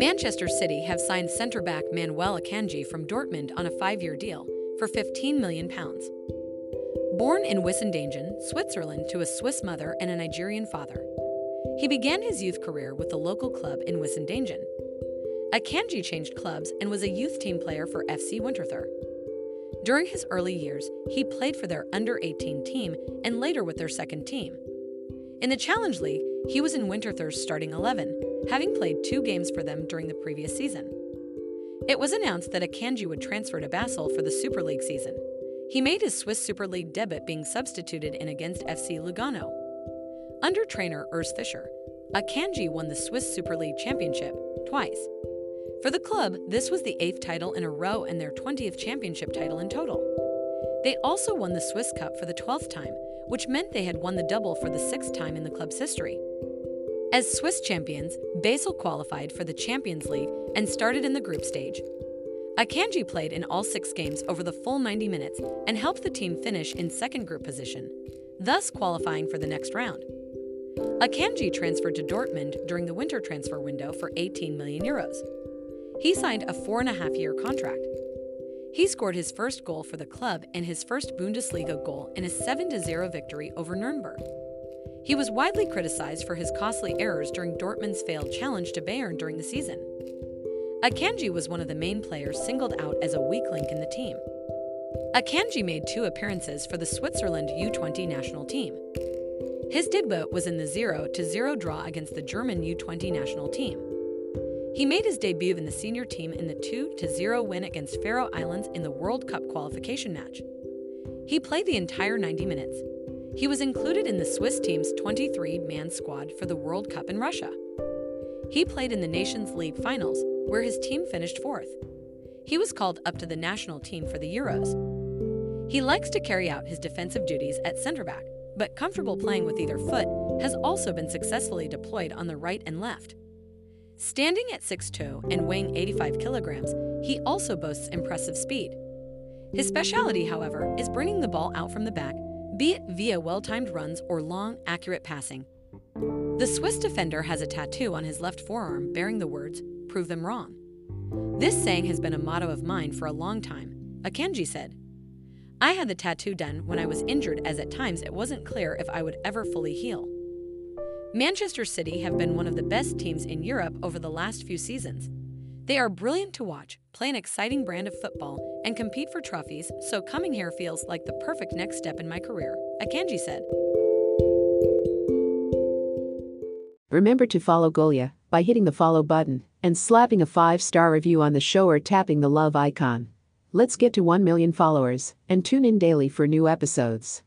Manchester City have signed centre back Manuel Akanji from Dortmund on a five year deal for £15 million. Born in Wiesendangen, Switzerland, to a Swiss mother and a Nigerian father, he began his youth career with the local club in Wiesendangen. Akanji changed clubs and was a youth team player for FC Winterthur. During his early years, he played for their under 18 team and later with their second team. In the Challenge League, he was in Winterthur's starting 11, having played two games for them during the previous season. It was announced that Akanji would transfer to Basel for the Super League season. He made his Swiss Super League debut being substituted in against FC Lugano. Under trainer Urs Fischer, Akanji won the Swiss Super League championship twice. For the club, this was the eighth title in a row and their 20th championship title in total. They also won the Swiss Cup for the 12th time, which meant they had won the double for the sixth time in the club's history. As Swiss champions, Basel qualified for the Champions League and started in the group stage. Akanji played in all six games over the full 90 minutes and helped the team finish in second group position, thus qualifying for the next round. Akanji transferred to Dortmund during the winter transfer window for 18 million euros. He signed a four and a half year contract. He scored his first goal for the club and his first Bundesliga goal in a 7 0 victory over Nuremberg. He was widely criticized for his costly errors during Dortmund's failed challenge to Bayern during the season. Akanji was one of the main players singled out as a weak link in the team. Akanji made two appearances for the Switzerland U20 national team. His debut was in the 0 0 draw against the German U20 national team. He made his debut in the senior team in the 2 0 win against Faroe Islands in the World Cup qualification match. He played the entire 90 minutes. He was included in the Swiss team's 23 man squad for the World Cup in Russia. He played in the Nations League finals, where his team finished fourth. He was called up to the national team for the Euros. He likes to carry out his defensive duties at center back, but comfortable playing with either foot has also been successfully deployed on the right and left. Standing at 6'2 and weighing 85 kilograms, he also boasts impressive speed. His specialty, however, is bringing the ball out from the back, be it via well timed runs or long, accurate passing. The Swiss defender has a tattoo on his left forearm bearing the words, Prove them wrong. This saying has been a motto of mine for a long time, Akanji said. I had the tattoo done when I was injured, as at times it wasn't clear if I would ever fully heal. Manchester City have been one of the best teams in Europe over the last few seasons. They are brilliant to watch, play an exciting brand of football, and compete for trophies, so coming here feels like the perfect next step in my career, Akanji said. Remember to follow Golia by hitting the follow button and slapping a five star review on the show or tapping the love icon. Let's get to 1 million followers and tune in daily for new episodes.